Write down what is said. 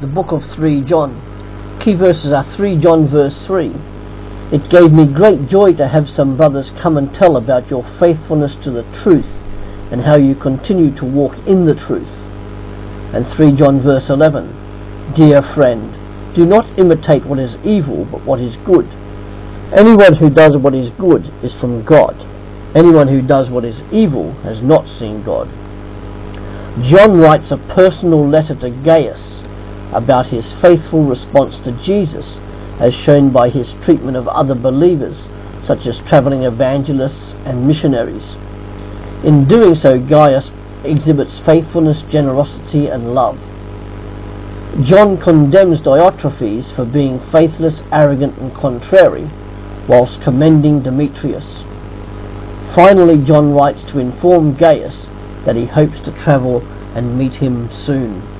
the book of 3 John. Key verses are 3 John verse 3. It gave me great joy to have some brothers come and tell about your faithfulness to the truth and how you continue to walk in the truth. And 3 John verse 11. Dear friend, do not imitate what is evil, but what is good. Anyone who does what is good is from God. Anyone who does what is evil has not seen God. John writes a personal letter to Gaius about his faithful response to Jesus as shown by his treatment of other believers such as travelling evangelists and missionaries. In doing so Gaius exhibits faithfulness, generosity and love. John condemns Diotrephes for being faithless, arrogant and contrary whilst commending Demetrius. Finally John writes to inform Gaius that he hopes to travel and meet him soon.